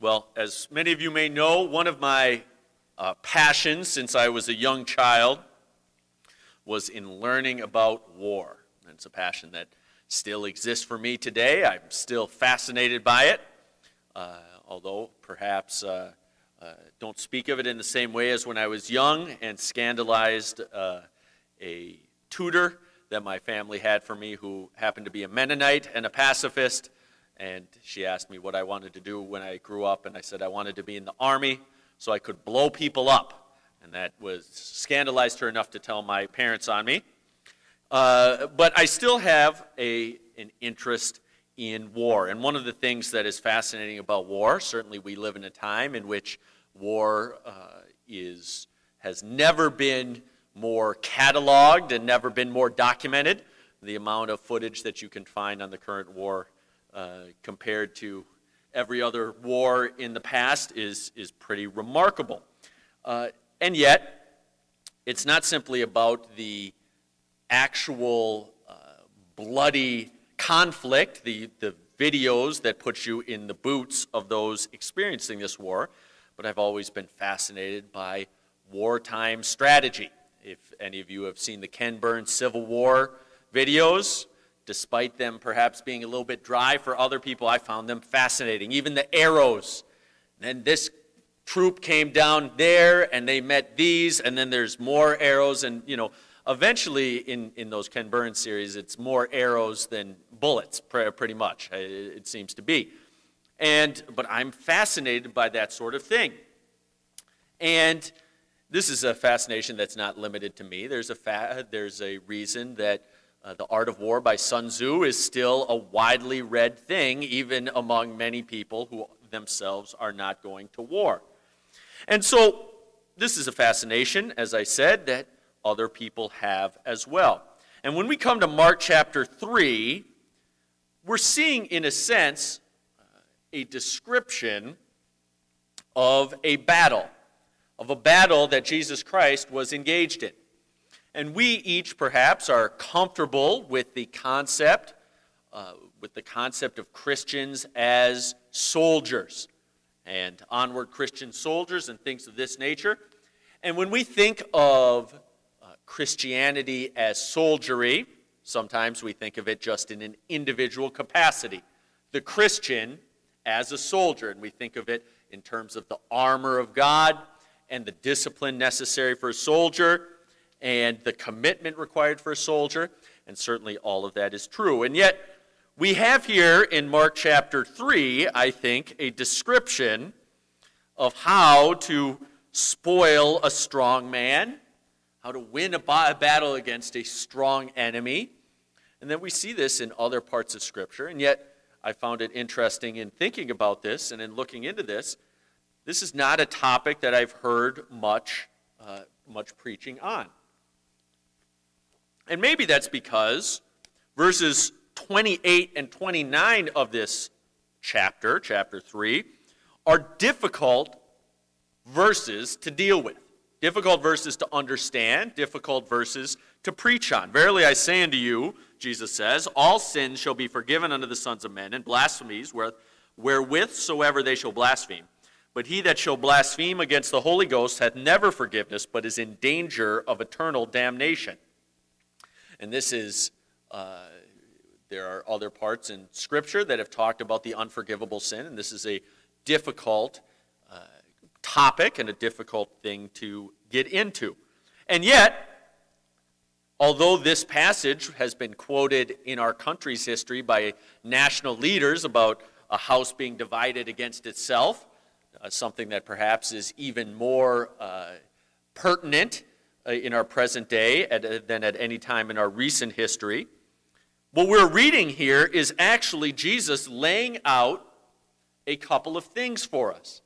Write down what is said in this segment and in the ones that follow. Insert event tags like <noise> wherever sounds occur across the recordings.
Well, as many of you may know, one of my uh, passions since I was a young child was in learning about war. And it's a passion that still exists for me today. I'm still fascinated by it, uh, although perhaps uh, uh don't speak of it in the same way as when I was young and scandalized uh, a tutor that my family had for me who happened to be a Mennonite and a pacifist and she asked me what I wanted to do when I grew up, and I said I wanted to be in the army so I could blow people up. And that was scandalized her enough to tell my parents on me. Uh, but I still have a, an interest in war. And one of the things that is fascinating about war, certainly we live in a time in which war uh, is, has never been more cataloged and never been more documented. The amount of footage that you can find on the current war uh, compared to every other war in the past is, is pretty remarkable. Uh, and yet, it's not simply about the actual uh, bloody conflict, the, the videos that put you in the boots of those experiencing this war, but I've always been fascinated by wartime strategy. If any of you have seen the Ken Burns Civil War videos, despite them perhaps being a little bit dry for other people, I found them fascinating. Even the arrows. Then this troop came down there and they met these, and then there's more arrows. And, you know, eventually in, in those Ken Burns series, it's more arrows than bullets, pretty much, uh, it seems to be. And, but I'm fascinated by that sort of thing. And this is a fascination that's not limited to me. There's a, fa- there's a reason that uh, the Art of War by Sun Tzu is still a widely read thing, even among many people who themselves are not going to war. And so, this is a fascination, as I said, that other people have as well. And when we come to Mark chapter 3, we're seeing, in a sense, a description of a battle, of a battle that Jesus Christ was engaged in. And we each, perhaps, are comfortable with the concept, uh, with the concept of Christians as soldiers and onward Christian soldiers and things of this nature. And when we think of uh, Christianity as soldiery, sometimes we think of it just in an individual capacity. The Christian as a soldier, and we think of it in terms of the armor of God and the discipline necessary for a soldier and the commitment required for a soldier, and certainly all of that is true. And yet, we have here in Mark chapter 3, I think, a description of how to spoil a strong man, how to win a battle against a strong enemy. And then we see this in other parts of Scripture. And yet, I found it interesting in thinking about this and in looking into this. This is not a topic that I've heard much, uh, much preaching on. And maybe that's because verses 28 and 29 of this chapter, chapter 3, are difficult verses to deal with. Difficult verses to understand, difficult verses to preach on. Verily I say unto you, Jesus says, all sins shall be forgiven unto the sons of men, and blasphemies wherewith soever they shall blaspheme. But he that shall blaspheme against the Holy Ghost hath never forgiveness, but is in danger of eternal damnation. And this is, uh, there are other parts in Scripture that have talked about the unforgivable sin, and this is a difficult uh, topic and a difficult thing to get into. And yet, although this passage has been quoted in our country's history by national leaders about a house being divided against itself, uh, something that perhaps is even more uh, pertinent in our present day uh, than at any time in our recent history. What we're reading here is actually Jesus laying out a couple of things for us.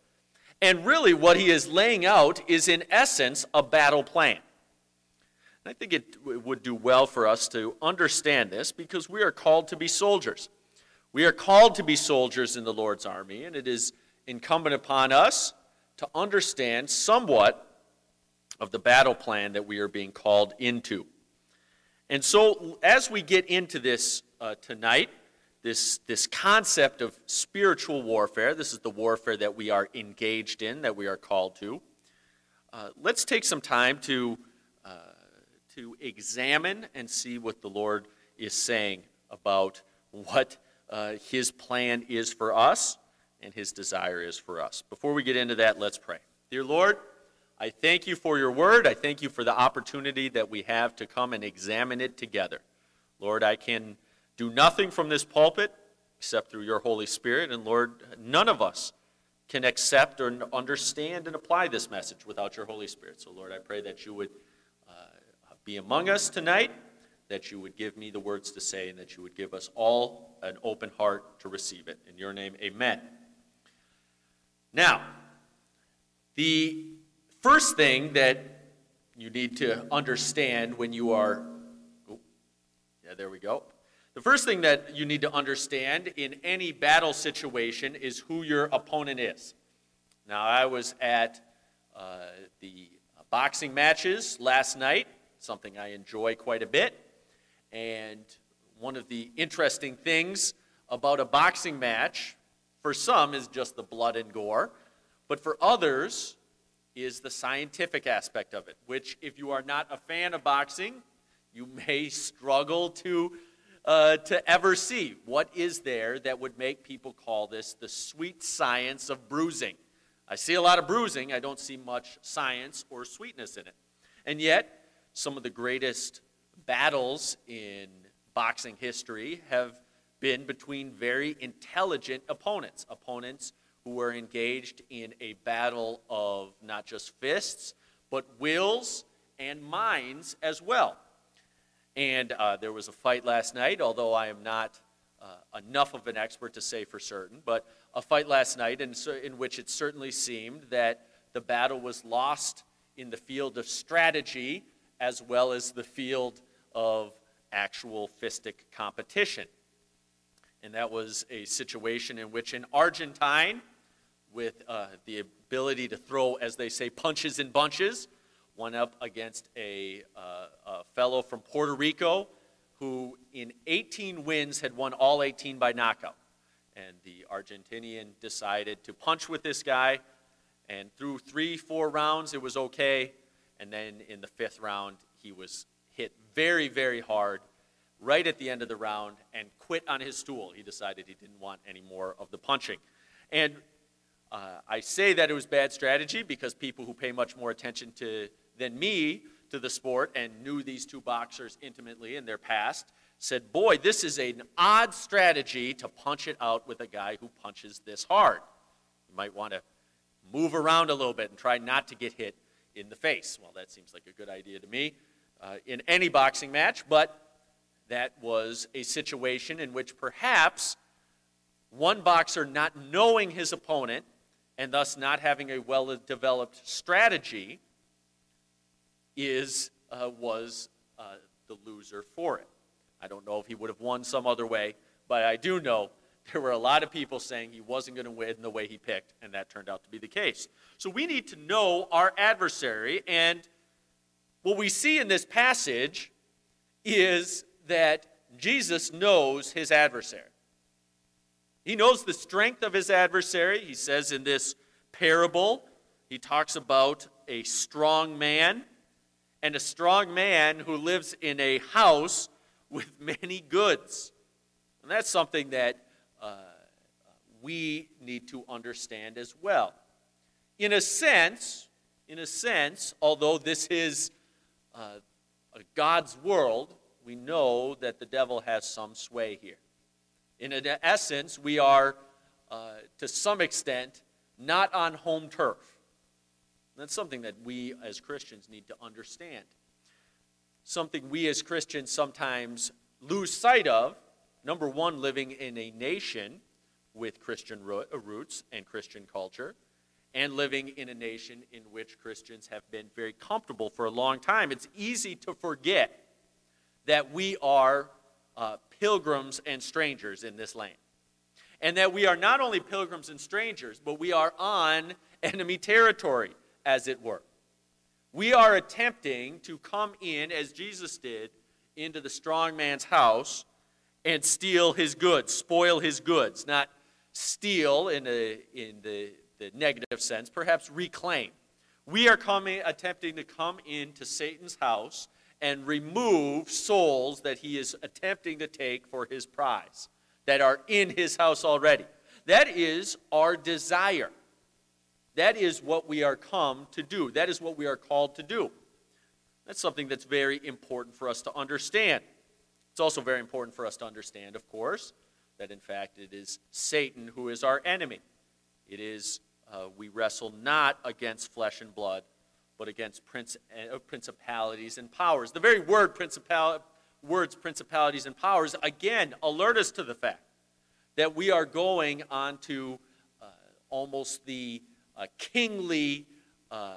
And really, what he is laying out is, in essence, a battle plan. And I think it would do well for us to understand this because we are called to be soldiers. We are called to be soldiers in the Lord's army, and it is incumbent upon us to understand somewhat of the battle plan that we are being called into. And so, as we get into this uh, tonight, this, this concept of spiritual warfare. This is the warfare that we are engaged in, that we are called to. Uh, let's take some time to, uh, to examine and see what the Lord is saying about what uh, His plan is for us and His desire is for us. Before we get into that, let's pray. Dear Lord, I thank you for your word. I thank you for the opportunity that we have to come and examine it together. Lord, I can do nothing from this pulpit except through your Holy Spirit. And Lord, none of us can accept or understand and apply this message without your Holy Spirit. So, Lord, I pray that you would uh, be among us tonight, that you would give me the words to say, and that you would give us all an open heart to receive it. In your name, amen. Now, the first thing that you need to understand when you are, oh, yeah, there we go. The first thing that you need to understand in any battle situation is who your opponent is. Now, I was at uh, the boxing matches last night, something I enjoy quite a bit. And one of the interesting things about a boxing match, for some, is just the blood and gore, but for others, is the scientific aspect of it, which, if you are not a fan of boxing, you may <laughs> struggle to uh, to ever see. What is there that would make people call this the sweet science of bruising? I see a lot of bruising, I don't see much science or sweetness in it. And yet, some of the greatest battles in boxing history have been between very intelligent opponents, opponents who were engaged in a battle of not just fists, but wills and minds as well. And uh, there was a fight last night, although I am not uh, enough of an expert to say for certain, but a fight last night in, in which it certainly seemed that the battle was lost in the field of strategy as well as the field of actual fistic competition. And that was a situation in which an Argentine, with uh, the ability to throw, as they say, punches in bunches, one up against a, uh, a fellow from Puerto Rico who, in 18 wins, had won all 18 by knockout. And the Argentinian decided to punch with this guy, and through three, four rounds, it was okay. And then in the fifth round, he was hit very, very hard right at the end of the round and quit on his stool. He decided he didn't want any more of the punching. And uh, I say that it was bad strategy because people who pay much more attention to than me to the sport and knew these two boxers intimately in their past said, Boy, this is an odd strategy to punch it out with a guy who punches this hard. You might want to move around a little bit and try not to get hit in the face. Well, that seems like a good idea to me uh, in any boxing match, but that was a situation in which perhaps one boxer not knowing his opponent and thus not having a well developed strategy is, uh, was uh, the loser for it. I don't know if he would have won some other way, but I do know <laughs> there were a lot of people saying he wasn't going to win the way he picked, and that turned out to be the case. So we need to know our adversary, and what we see in this passage is that Jesus knows his adversary. He knows the strength of his adversary. He says in this parable, he talks about a strong man and a strong man who lives in a house with <laughs> many goods. And that's something that uh, we need to understand as well. In a sense, in a sense, although this is uh, God's world, we know that the devil has some sway here. In essence, we are, uh, to some extent, not on home turf. That's something that we as Christians need to understand. Something we as Christians sometimes lose sight of. Number one, living in a nation with Christian uh, roots and Christian culture, and living in a nation in which Christians have been very comfortable for a long time. It's easy to forget that we are uh, pilgrims and strangers in this land. And that we are not only pilgrims and strangers, but we are on enemy territory as it were. We are attempting to come in, as Jesus did, into the strong man's house and steal his goods, spoil his goods, not steal in, a, in the, the negative sense, perhaps reclaim. We are coming, attempting to come into Satan's house and remove souls that he is attempting to take for his prize, that are in his house already. That is our desire. That is what we are come to do. That is what we are called to do. That's something that's very important for us to understand. It's also very important for us to understand, of course, that in fact it is Satan who is our enemy. It is, uh, we wrestle not against flesh and blood, but against prince, uh, principalities and powers. The very word principal, words principalities and powers, again, alert us to the fact that we are going onto uh, almost the uh, kingly uh,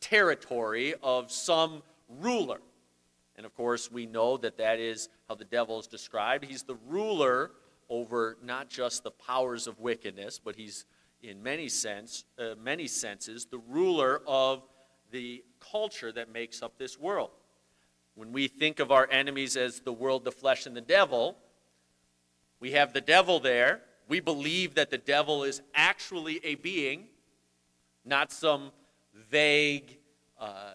territory of some ruler. And of course, we know that that is how the devil is described. He's the ruler over not just the powers of wickedness, but he's in many sense, uh, many senses, the ruler of the culture that makes up this world. When we think of our enemies as the world, the flesh, and the devil, we have the devil there. We believe that the devil is actually a being, not some vague uh,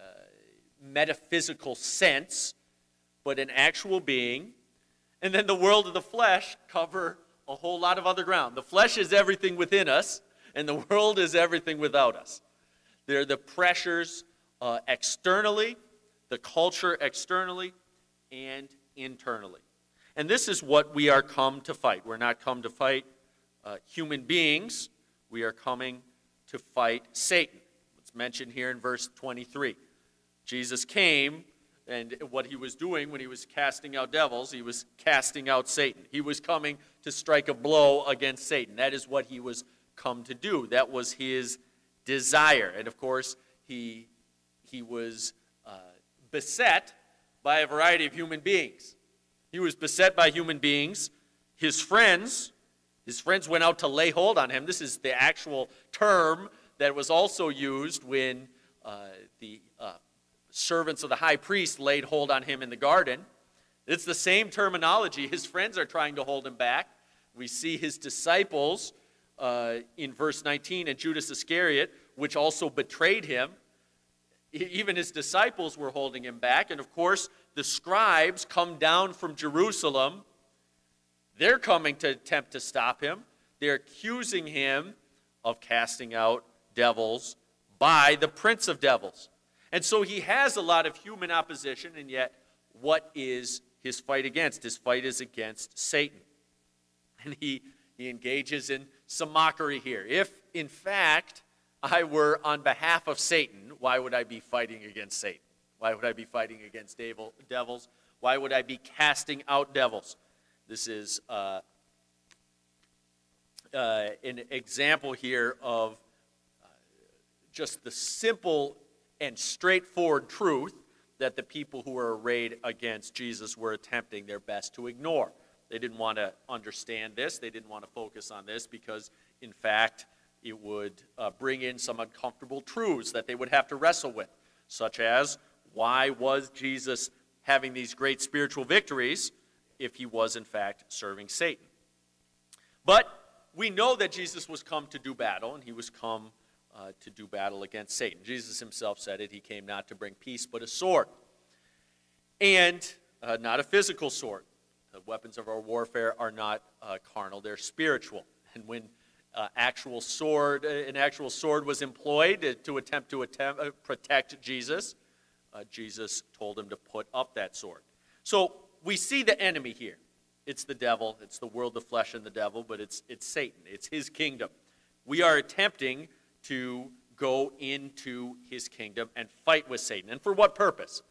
metaphysical sense, but an actual being. And then the world of the flesh cover a whole lot of other ground. The flesh is everything within us, and the <laughs> world is everything without us. They're the pressures uh, externally, the culture externally, and internally. And this is what we are come to fight. We're not come to fight uh, human beings, we are coming to fight Satan. It's mentioned here in verse 23. Jesus came, and what he was doing when he was casting out devils, he was casting out Satan. He was coming to strike a blow against Satan. That is what he was come to do. That was his desire. And of course, he, he was uh, beset by a variety of human beings. He was beset by human beings. His friends, his friends went out to lay hold on him. This is the actual term that was also used when uh, the uh, servants of the high priest laid hold on him in the garden. It's the same terminology. His friends are trying to hold him back. We see his disciples uh, in verse 19 and Judas Iscariot, which also betrayed him. Even his disciples were holding him back. And of course, the scribes come down from Jerusalem. They're coming to attempt to stop him. They're accusing him of casting out devils by the prince of devils. And so he has a lot of human opposition, and yet, what is his fight against? His fight is against Satan. And he, he engages in some mockery here. If, in fact, I were on behalf of Satan, why would I be fighting against Satan? Why would I be fighting against devil, devils? Why would I be casting out devils? This is uh, uh, an example here of uh, just the simple and straightforward truth that the people who were arrayed against Jesus were attempting their best to ignore. They didn't want to understand this, they didn't want to focus on this because, in fact, it would uh, bring in some uncomfortable truths that they would have to wrestle with, such as why was Jesus having these great spiritual victories if he was, in fact, serving Satan? But we know that Jesus was come to do battle, and he was come uh, to do battle against Satan. Jesus himself said it. He came not to bring peace, but a sword. And uh, not a physical sword. The weapons of our warfare are not uh, carnal, they're spiritual. And when uh, actual sword, uh, an actual sword was employed to attempt to attempt, uh, protect Jesus, uh, Jesus told him to put up that sword. So we see the enemy here. It's the devil, it's the world, the flesh, and the devil, but it's, it's Satan, it's his kingdom. We are attempting to go into his kingdom and fight with Satan. And for what purpose?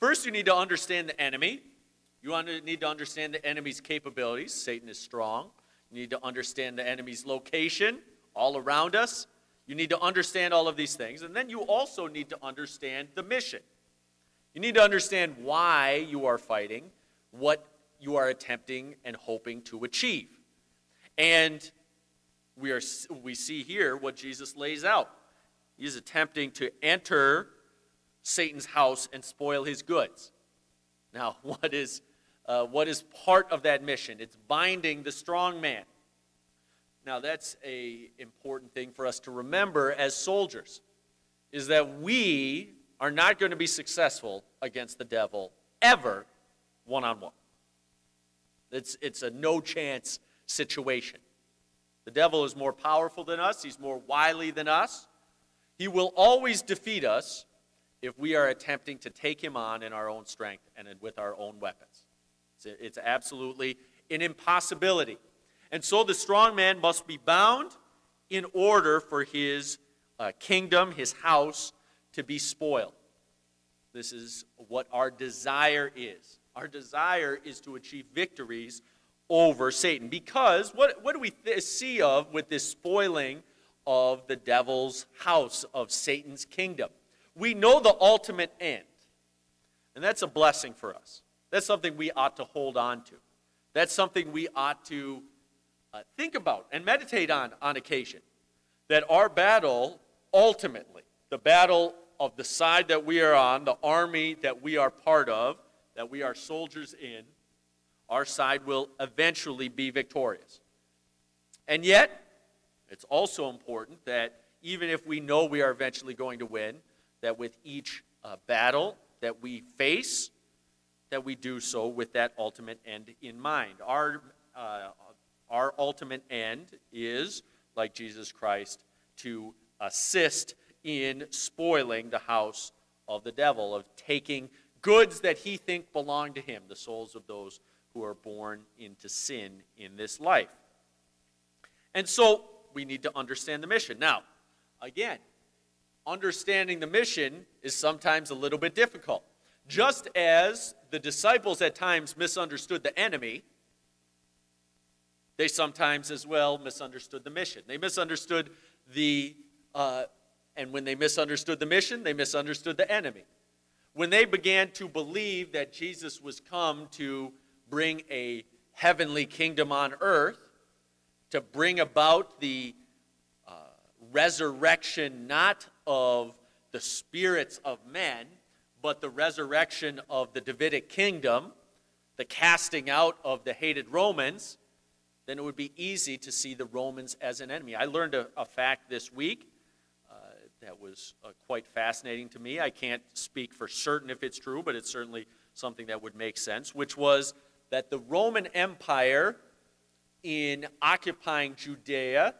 First, you need to understand the enemy. You need to understand the enemy's capabilities. Satan is strong. You need to understand the enemy's location all around us. You need to understand all of these things. And then you also need to understand the mission. You need to understand why you are fighting, what you are attempting and hoping to achieve. And we, are, we see here what Jesus lays out. He's attempting to enter Satan's house and spoil his goods. Now, <laughs> what is, uh, what is part of that mission. It's binding the strong man. Now, that's a important thing for us to remember as soldiers, is that we are not going to be successful against the devil ever one on one. It's, it's a no chance situation. The devil is more powerful than us, he's more wily than us. He will always defeat us if we are attempting to take him on in our own strength and with our own weapons. It's, it's absolutely an impossibility. And so the strong man must be bound in order for his uh, kingdom, his house, to be spoiled. This is what our desire is. Our desire is to achieve victories over Satan. Because what, what do we th- see of with this spoiling of the devil's house, of Satan's kingdom? We know the ultimate end. And that's a blessing for us. That's something we ought to hold on to. That's something we ought to uh, think about and meditate on on occasion. That our battle, ultimately, the battle of the side that we are on, the army that we are part of, that we are soldiers in, our side will eventually be victorious. And yet, it's also important that even if we know we are eventually going to win, that with each uh, battle that we face, that we do so with that ultimate end in mind. Our, uh, our ultimate end is, like Jesus Christ, to assist in spoiling the house of the devil, of taking goods that he think belong to him, the souls of those who are born into sin in this life. And so we need to understand the mission. Now, again, understanding the mission is sometimes a little bit difficult. Just as the disciples at times misunderstood the enemy, they sometimes as well misunderstood the mission. They misunderstood the, uh, and when they misunderstood the mission, they misunderstood the enemy. When they began to believe that Jesus was come to bring a heavenly kingdom on earth, to bring about the uh, resurrection not of the spirits of men, but the resurrection of the Davidic kingdom, the casting out of the hated Romans, then it would be easy to see the Romans as an enemy. I learned a, a fact this week uh, that was uh, quite fascinating to me. I can't speak for certain if it's true, but it's certainly something that would make sense, which was that the Roman Empire, in occupying Judea,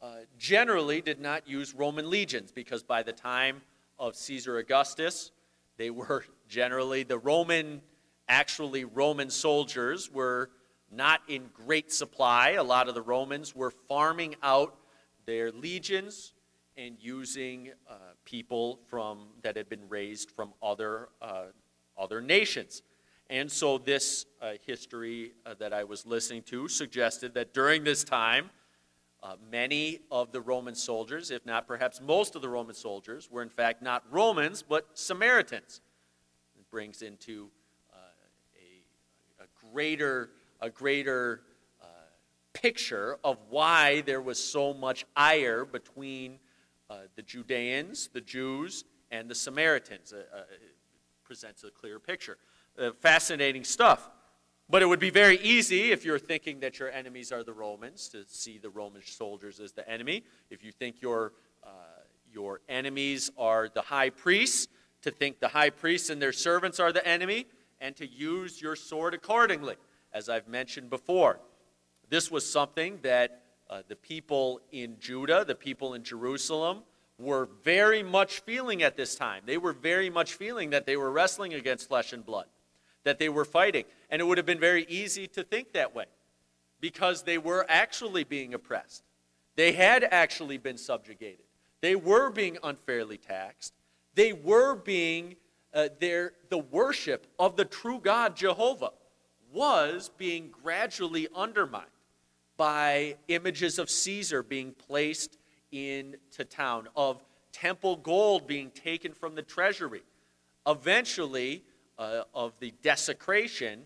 uh, generally did not use Roman legions because by the time of Caesar Augustus, they were <laughs> generally the Roman, actually, Roman soldiers were not in great supply. A lot of the Romans were farming out their legions and using uh, people from that had been raised from other uh, other nations. And so, this uh, history uh, that I was listening to suggested that during this time, uh, many of the Roman soldiers, if not perhaps most of the Roman soldiers, were in fact not Romans, but Samaritans. It brings into uh, a, a, greater, a greater uh, picture of why there was so much ire between uh, the Judeans, the Jews, and the Samaritans. it presents a clear picture. Uh, fascinating stuff. But it would be very easy if you're thinking that your enemies are the Romans to see the Roman soldiers as the enemy. If you think your, uh, your enemies are the high priests, to think the high priests and their servants are the enemy, and to use your sword accordingly, as I've mentioned before. This was something that uh, the people in Judah, the people in Jerusalem, were very much feeling at this time. They were very much feeling that they were wrestling against flesh and blood that they were fighting. And it would have been very easy to think that way because they were actually being oppressed. They had actually been subjugated. They were being unfairly taxed. They were being, uh, their, the worship of the true God, Jehovah, was being gradually undermined by images of Caesar being placed into town, of temple gold being taken from the treasury. Eventually, uh, of the desecration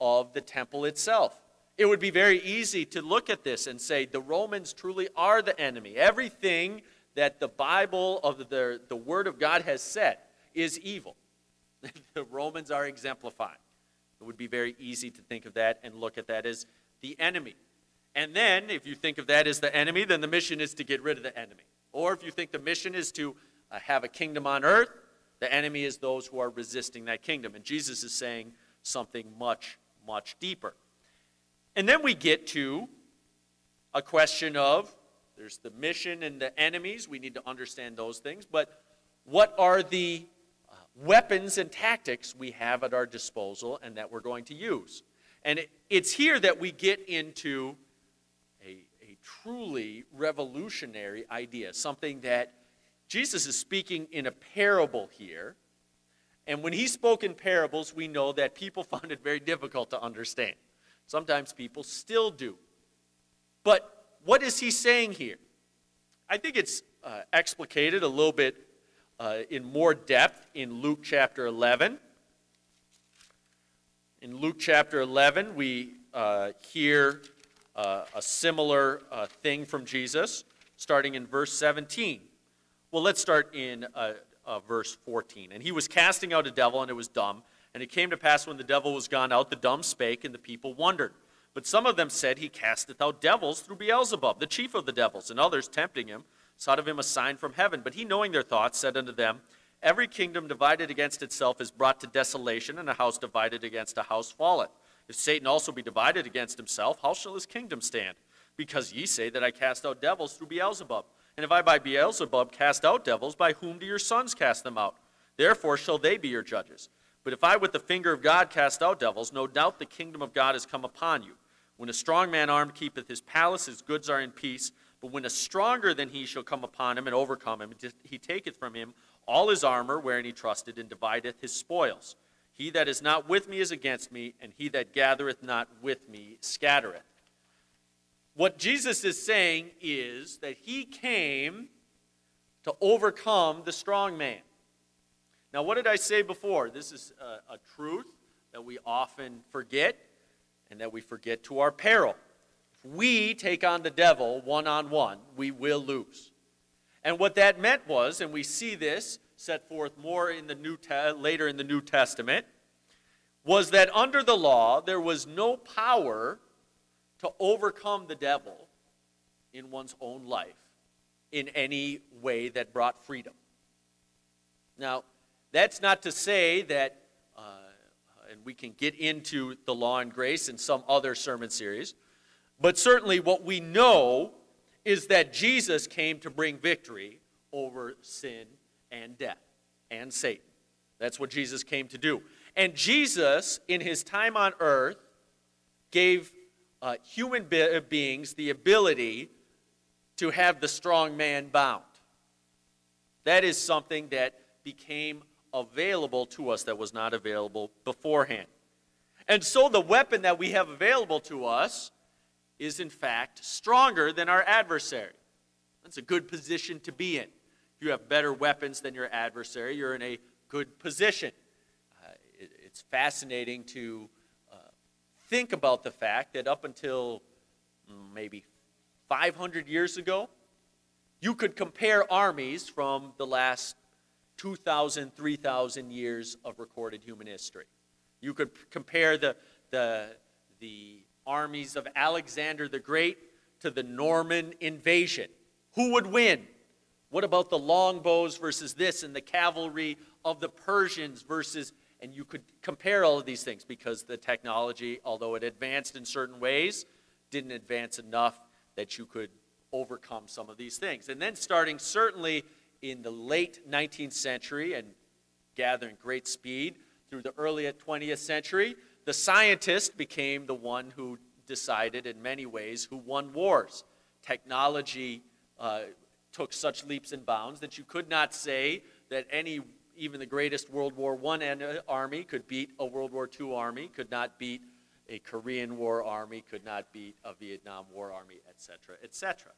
of the temple itself. It would be very easy to look at this and say the Romans truly are the enemy. Everything that the Bible of the, the Word of God has said is evil. <laughs> the Romans are exemplifying. It would be very easy to think of that and look at that as the enemy. And then, if you think of that as the enemy, then the mission is to get rid of the enemy. Or if you think the mission is to uh, have a kingdom on earth, the enemy is those who are resisting that kingdom. And Jesus is saying something much, much deeper. And then we get to a question of there's the mission and the enemies. We need to understand those things. But what are the uh, weapons and tactics we have at our disposal and that we're going to use? And it, it's here that we get into a, a truly revolutionary idea, something that Jesus is speaking in a parable here. And when he spoke in parables, we know that people <laughs> found it very difficult to understand. Sometimes people still do. But what is he saying here? I think it's uh, explicated a little bit uh, in more depth in Luke chapter 11. In Luke chapter 11, we uh, hear uh, a similar uh, thing from Jesus, starting in verse 17. Well, let's start in uh, verse 14. And he was casting out a devil, and it was dumb. And it came to pass when the devil was gone out, the dumb spake, and the people wondered. But some of them said, He casteth out devils through Beelzebub, the chief of the devils. And others, tempting him, sought of him a sign from heaven. But he, knowing their thoughts, said unto them, Every kingdom divided against itself is brought to desolation, and a house divided against a house falleth. If Satan also be divided against himself, how shall his kingdom stand? Because ye say that I cast out devils through Beelzebub. And if I by Beelzebub cast out devils, by whom do your sons cast them out? Therefore shall they be your judges. But if I with the finger of God cast out devils, no doubt the kingdom of God is come upon you. When a strong man armed keepeth his palace, his goods are in peace. But when a stronger than he shall come upon him and overcome him, he taketh from him all his armor wherein he trusted, and divideth his spoils. He that is not with me is against me, and he that gathereth not with me scattereth. What Jesus is saying is that he came to overcome the strong man. Now, what did I say before? This is a, a truth that we often forget and that we forget to our peril. If we take on the devil one on one, we will lose. And what that meant was, and we see this set forth more in the New Te- later in the New Testament, was that under the law there was no power to overcome the devil in one's own life in any way that brought freedom. Now, that's not to say that, uh, and we can get into the law and grace in some other sermon series, but certainly what we know is that Jesus came to bring victory over sin and death and Satan. That's what Jesus came to do. And Jesus, in his time on earth, gave uh, human be- uh, beings the ability to have the strong man bound. That is something that became available to us that was not available beforehand. And so the weapon that we have available to us is, in fact, stronger than our adversary. That's a good position to be in. If you have better weapons than your adversary, you're in a good position. Uh, it, it's fascinating to think about the fact that up until mm, maybe 500 years ago, you could compare armies from the last 2,000, 3,000 years of recorded human history. You could compare the, the, the armies of Alexander the Great to the Norman invasion. Who would win? What about the longbows versus this and the cavalry of the Persians versus and you could compare all of these things because the technology, although it advanced in certain ways, didn't advance enough that you could overcome some of these things. And then, starting certainly in the late 19th century and gathering great speed through the early 20th century, the scientist became the one who decided, in many ways, who won wars. Technology uh, took such leaps and bounds that you could not say that any even the greatest World War I army could beat a World War II army, could not beat a Korean War army, could not beat a Vietnam War army, etc., etc.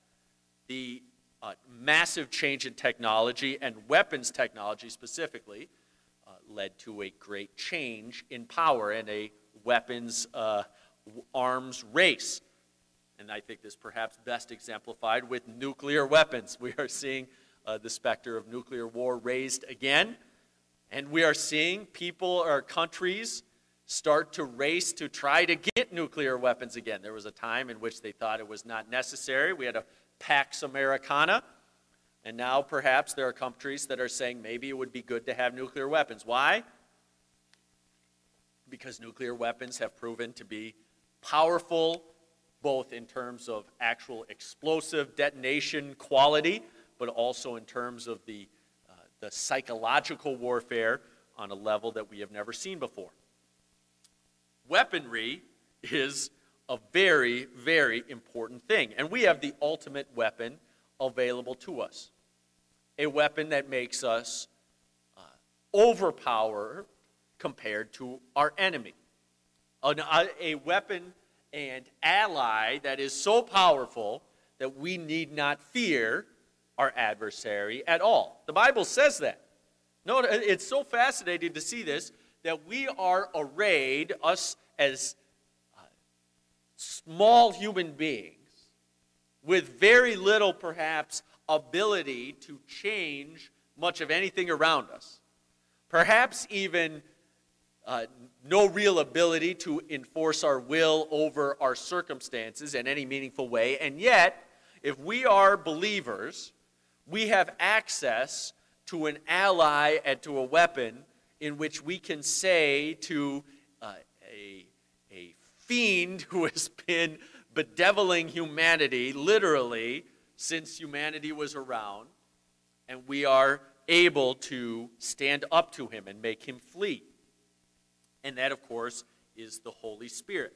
The uh, massive change in technology and weapons technology specifically uh, led to a great change in power and a weapons uh, arms race. And I think this perhaps best exemplified with nuclear weapons. We are seeing uh, the specter of nuclear war raised again. And we are seeing people or countries start to race to try to get nuclear weapons again. There was a time in which they thought it was not necessary. We had a Pax Americana. And now perhaps there are countries that are saying maybe it would be good to have nuclear weapons. Why? Because nuclear weapons have proven to be powerful, both in terms of actual explosive detonation quality, but also in terms of the, the psychological warfare on a level that we have never seen before. Weaponry is a very, very important thing. And we have the ultimate weapon available to us a weapon that makes us uh, overpower compared to our enemy. An, uh, a weapon and ally that is so powerful that we need not fear our adversary at all. The Bible says that. No, it's so fascinating to see this that we are arrayed, us as uh, small human beings, with very little, perhaps, ability to change much of anything around us. Perhaps even uh, no real ability to enforce our will over our circumstances in any meaningful way. And yet, if we are believers, we have access to an ally and to a weapon in which we can say to uh, a, a fiend who has been bedeviling humanity, literally, since humanity was around, and we are able to stand up to him and make him flee. And that, of course, is the Holy Spirit.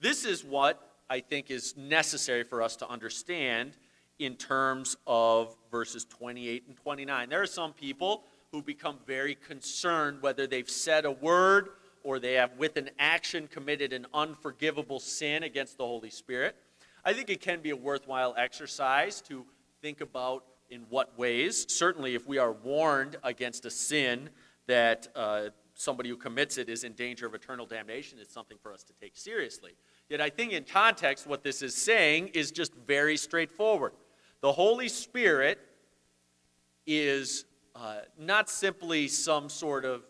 This is what I think is necessary for us to understand in terms of verses 28 and 29. There are some people who become very concerned whether they've said a word or they have, with an action, committed an unforgivable sin against the Holy Spirit. I think it can be a worthwhile exercise to think about in what ways. Certainly, if we are warned against a sin that uh, somebody who commits it is in danger of eternal damnation, it's something for us to take seriously. Yet, I think in context, what this is saying is just very straightforward. The Holy Spirit is uh, not simply some sort of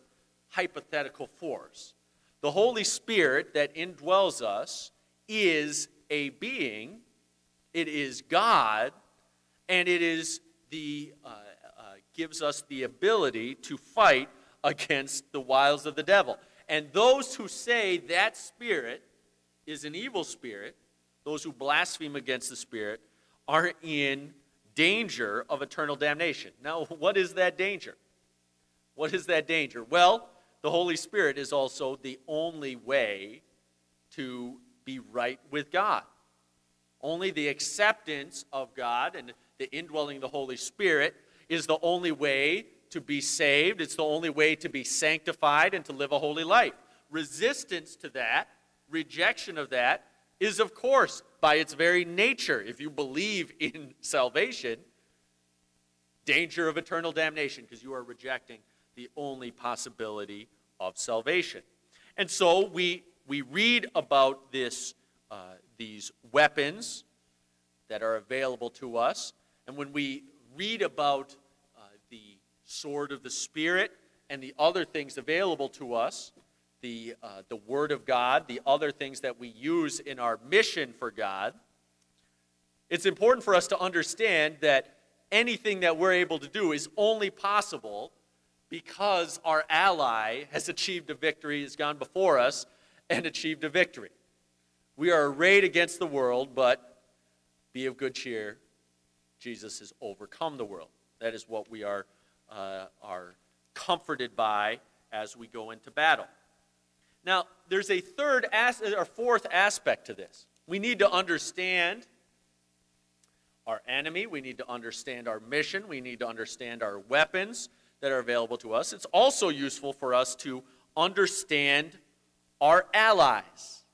hypothetical force. The Holy Spirit that indwells us is a being, it is God, and it is the, uh, uh, gives us the ability to fight against the wiles of the devil. And those who say that spirit is an evil spirit, those who blaspheme against the spirit, are in danger of eternal damnation. Now, what is that danger? What is that danger? Well, the Holy Spirit is also the only way to be right with God. Only the acceptance of God and the indwelling of the Holy Spirit is the only way to be saved. It's the only way to be sanctified and to live a holy life. Resistance to that, rejection of that, is of course, by its very nature, if you believe in salvation, danger of eternal damnation because you are rejecting the only possibility of salvation. And so we, we read about this, uh, these weapons that are available to us. And when we read about uh, the sword of the Spirit and the other things available to us, the, uh, the Word of God, the other things that we use in our mission for God, it's important for us to understand that anything that we're able to do is only possible because our ally has achieved a victory, has gone before us and achieved a victory. We are arrayed against the world, but be of good cheer. Jesus has overcome the world. That is what we are, uh, are comforted by as we go into battle. Now, there's a third as- or fourth aspect to this. We need to understand our enemy, we need to understand our mission, we need to understand our weapons, that are available to us. It's also useful for us to understand our allies.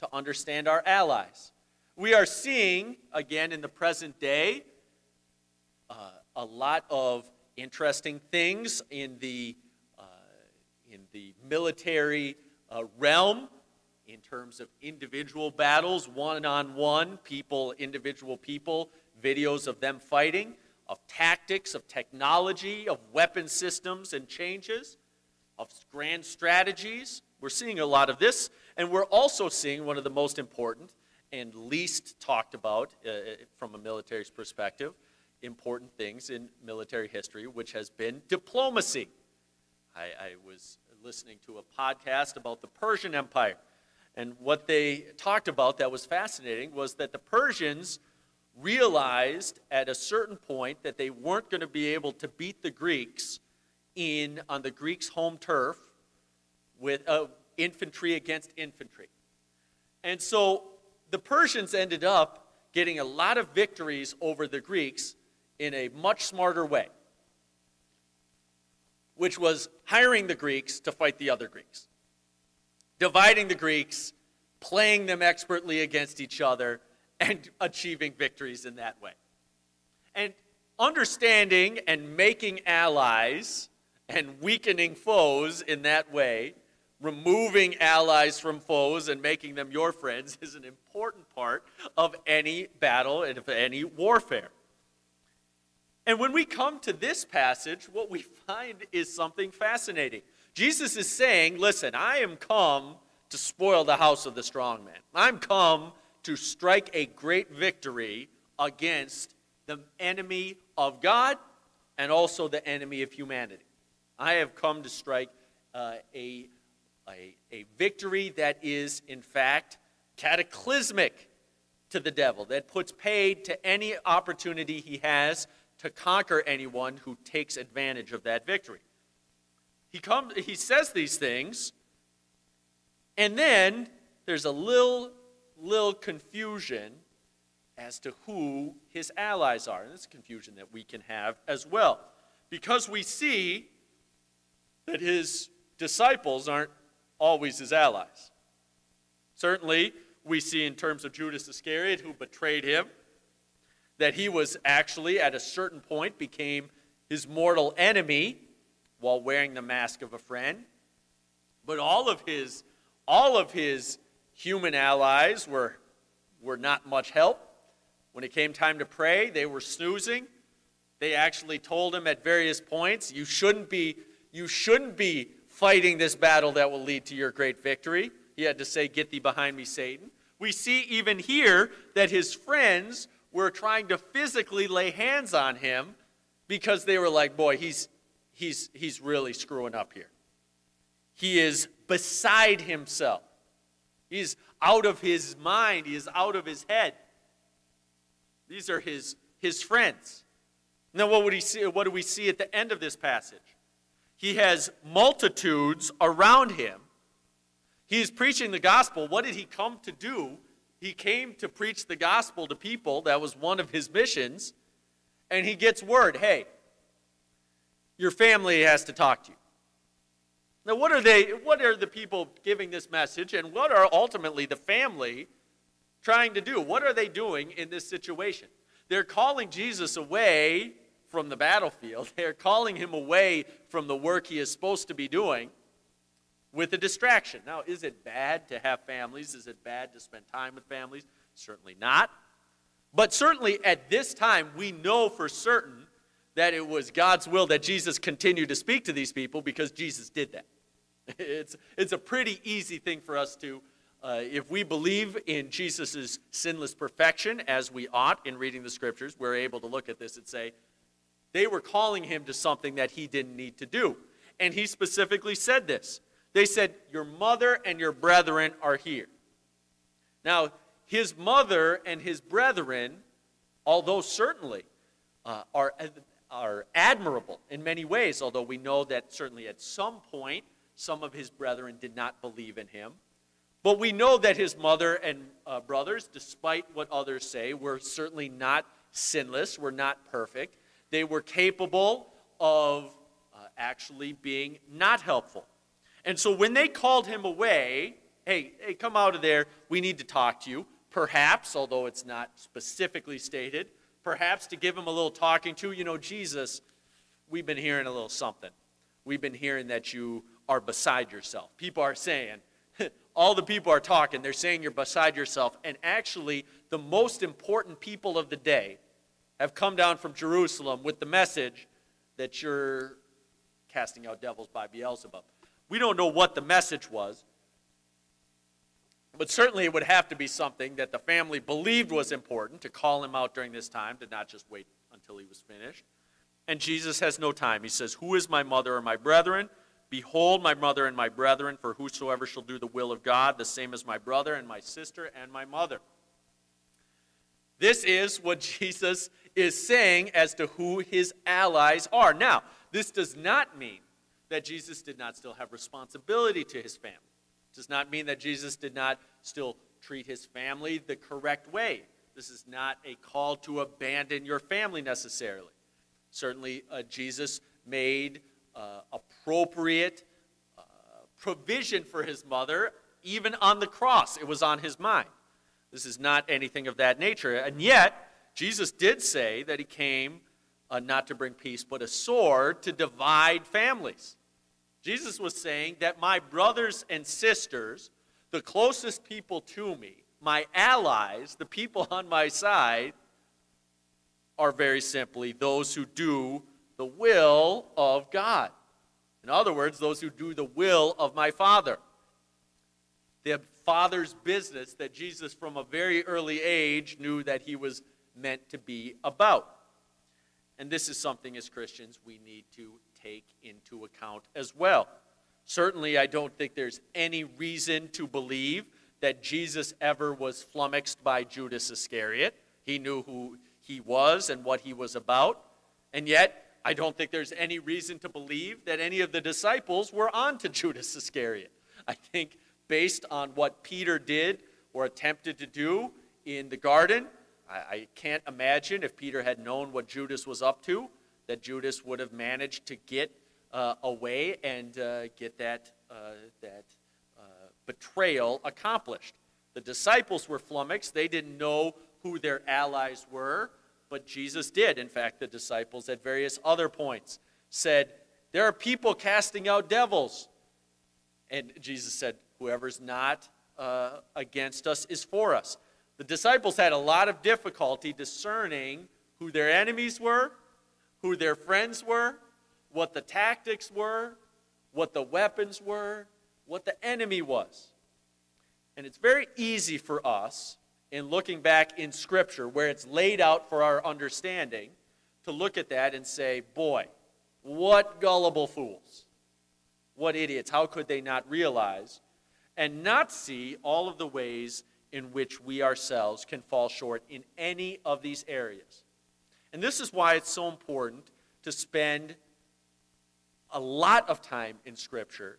To understand our allies. We are seeing, again, in the present day, uh, a lot of interesting things in the, uh, in the military uh, realm in terms of individual battles, one on one, people, individual people, videos of them fighting of tactics, of technology, of weapon systems and changes, of grand strategies. We're seeing a lot of this, and we're also seeing one of the most important and least talked about uh, uh from a military perspective important things in military history, which has been diplomacy. I, I was listening to a podcast about the Persian Empire. And what they talked about that was fascinating was that the Persians realized at a certain point that they weren't going to be able to beat the Greeks in on the Greeks' home turf with uh, infantry against infantry. And so the Persians ended up getting a lot of victories over the Greeks in a much smarter way, which was hiring the Greeks to fight the other Greeks, dividing the Greeks, playing them expertly against each other, and <laughs> achieving victories in that way. And understanding and making allies and weakening foes in that way, removing allies from foes and making them your friends <laughs> is an important part of any battle and of any warfare. And when we come to this passage, what we find is something fascinating. Jesus is saying, Listen, I am come to spoil the house of the strong man. I'm come to strike a great victory against the enemy of God and also the enemy of humanity. I have come to strike uh, a, a, a victory that is, in fact, cataclysmic to the devil, that puts paid to any opportunity he has to conquer anyone who takes advantage of that victory. He, comes, he says these things, and then there's a little, little confusion as to who his allies are. And this confusion that we can have as well. Because we see that his disciples aren't always his allies. Certainly, we see in terms of Judas Iscariot, who betrayed him, that he was actually, at a certain point, became his mortal enemy while wearing the mask of a friend. But all of his, all of his human allies were, were not much help. When it came time to pray, they were snoozing. They actually told him at various points, you shouldn't be, you shouldn't be fighting this battle that will lead to your great victory. He had to say, Get thee behind me, Satan. We see even here that his friends were trying to physically lay hands on him because they were like, boy, he's, he's, he's really screwing up here. He is beside himself. He's out of his mind. He is out of his head. These are his, his friends. Now, what, would he see, what do we see at the end of this passage? He has multitudes around him. He is preaching the gospel. What did he come to do he came to preach the gospel to people. That was one of his missions. And he gets word hey, your family has to talk to you. Now, what are they? What are the people giving this message, and what are ultimately the family trying to do? What are they doing in this situation? They're calling Jesus away from the battlefield. <laughs> They're calling him away from the work he is supposed to be doing with a distraction. Now, is it bad to have families? Is it bad to spend time with families? Certainly not. But certainly at this time, we know for certain that it was God's will that Jesus continued to speak to these people because Jesus did that. <laughs> It's, it's a pretty easy thing for us to, uh, if we believe in Jesus' sinless perfection, as we ought in reading the scriptures, we're able to look at this and say, they were calling him to something that he didn't need to do. And he specifically said this they said, Your mother and your brethren are here. Now, his mother and his brethren, although certainly uh, are, are admirable in many ways, although we know that certainly at some point some of his brethren did not believe in him. But we know that his mother and uh, brothers, despite what others say, were certainly not sinless, were not perfect. They were capable of uh, actually being not helpful. And so when they called him away, hey, hey, come out of there, we need to talk to you. Perhaps, although it's not specifically stated, perhaps to give him a little talking to. You know, Jesus, we've been hearing a little something. We've been hearing that you are beside yourself. People are saying, <laughs> all the people are talking, they're saying you're beside yourself. And actually, the most important people of the day have come down from Jerusalem with the message that you're casting out devils by Beelzebub. We don't know what the message was, But certainly it would have to be something that the family believed was important to call him out during this time, to not just wait until he was finished. And Jesus has no time. He says, Who is my mother or my brethren? Behold, my mother and my brethren, for whosoever shall do the will of God, the same as my brother and my sister and my mother. This is what <laughs> Jesus is saying as to who his allies are. Now, this does not mean that Jesus did not still have responsibility to his family. It does not mean that Jesus did not still treat his family the correct way. This is not a call to abandon your family necessarily. Certainly, uh, Jesus made uh, appropriate uh, provision for his mother, even on the cross. It was on his mind. This is not anything of that nature. And yet, Jesus did say that he came uh, not to bring peace, but a sword to divide families. Jesus was saying that my brothers and sisters, the closest people to me, my allies, the people on my side, are very simply those who do the will of God. In other words, those who do the will of my Father. The Father's business that Jesus, from a very early age, knew that he was meant to be about. And this is something as Christians we need to take into account as well. Certainly, I don't think there's any reason to believe that Jesus ever was flummoxed by Judas Iscariot. He knew who he was and what he was about. And yet, I don't think there's any reason to believe that any of the disciples were on to Judas Iscariot. I think, based on what Peter did or attempted to do in the garden, I, I can't imagine if Peter had known what Judas was up to, that Judas would have managed to get uh, away and uh, get that, uh, that uh, betrayal accomplished. The disciples were flummoxed. They didn't know who their allies were, but Jesus did. In fact, the disciples at various other points said, There are people casting out devils. And Jesus said, Whoever's not uh, against us is for us. The disciples had a lot of difficulty discerning who their enemies were, who their friends were, what the tactics were, what the weapons were, what the enemy was. And it's very easy for us in looking back in Scripture, where it's laid out for our understanding, to look at that and say, boy, what gullible fools. What idiots. How could they not realize and not see all of the ways in which we ourselves can fall short in any of these areas? And this is why it's so important to spend a lot of time in Scripture,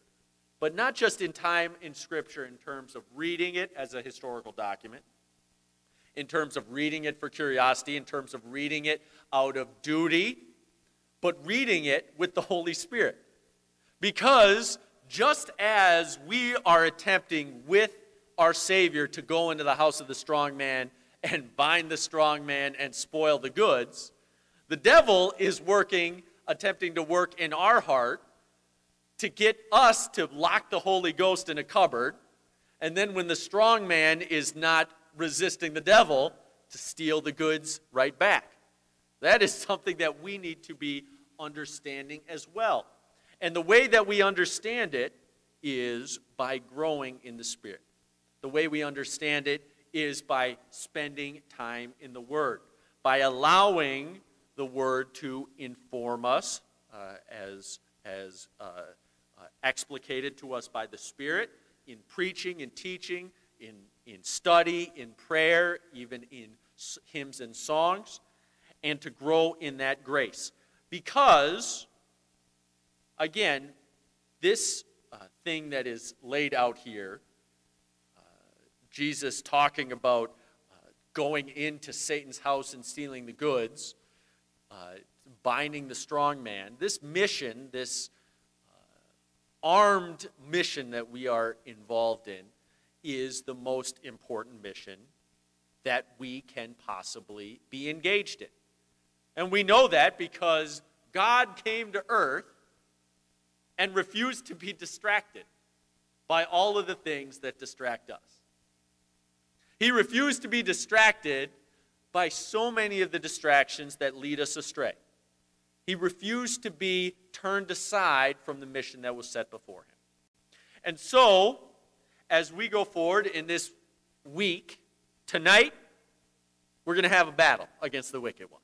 but not just in time in Scripture in terms of reading it as a historical document, in terms of reading it for curiosity, in terms of reading it out of duty, but reading it with the Holy Spirit. Because just as we are attempting with our Savior to go into the house of the strong man and bind the strong man and spoil the goods, the devil is working, attempting to work in our heart to get us to lock the Holy Ghost in a cupboard. And then when the strong man is not resisting the devil to steal the goods right back. That is something that we need to be understanding as well. And the way that we understand it is by growing in the Spirit. The way we understand it is by spending time in the Word, by allowing the Word to inform us uh, as, as uh, uh, explicated to us by the Spirit in preaching and teaching, in in study, in prayer, even in hymns and songs, and to grow in that grace. Because, again, this uh, thing that is laid out here, Jesus talking about uh, going into Satan's house and stealing the goods, uh, binding the strong man, this mission, this uh, armed mission that we are involved in, is the most important mission that we can possibly be engaged in. And we know that because God came to earth and refused to be distracted by all of the things that distract us. He refused to be distracted by so many of the distractions that lead us astray. He refused to be turned aside from the mission that was set before him. And so, as we go forward in this week, tonight, we're going to have a battle against the wicked one.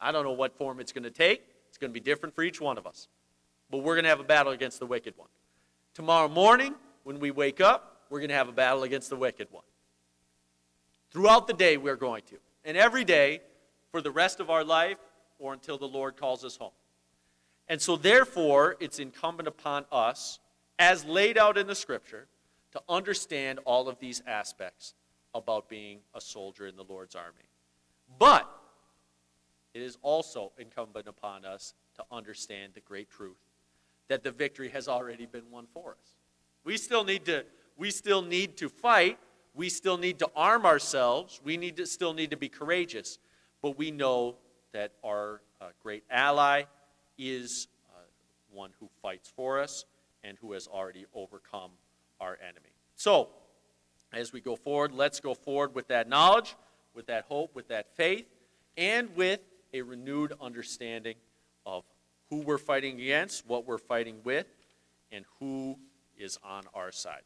I don't know what form it's going to take. It's going to be different for each one of us. But we're going to have a battle against the wicked one. Tomorrow morning, when we wake up, we're going to have a battle against the wicked one. Throughout the day, we're going to. And every day, for the rest of our life, or until the Lord calls us home. And so, therefore, it's incumbent upon us, as laid out in the scripture, to understand all of these aspects about being a soldier in the Lord's army. But it is also incumbent upon us to understand the great truth that the victory has already been won for us. We still need to we still need to fight, we still need to arm ourselves, we need to still need to be courageous, but we know that our uh, great ally is uh, one who fights for us and who has already overcome our enemy. So, as we go forward, let's go forward with that knowledge, with that hope, with that faith, and with a renewed understanding of who we're fighting against, what we're fighting with, and who is on our side.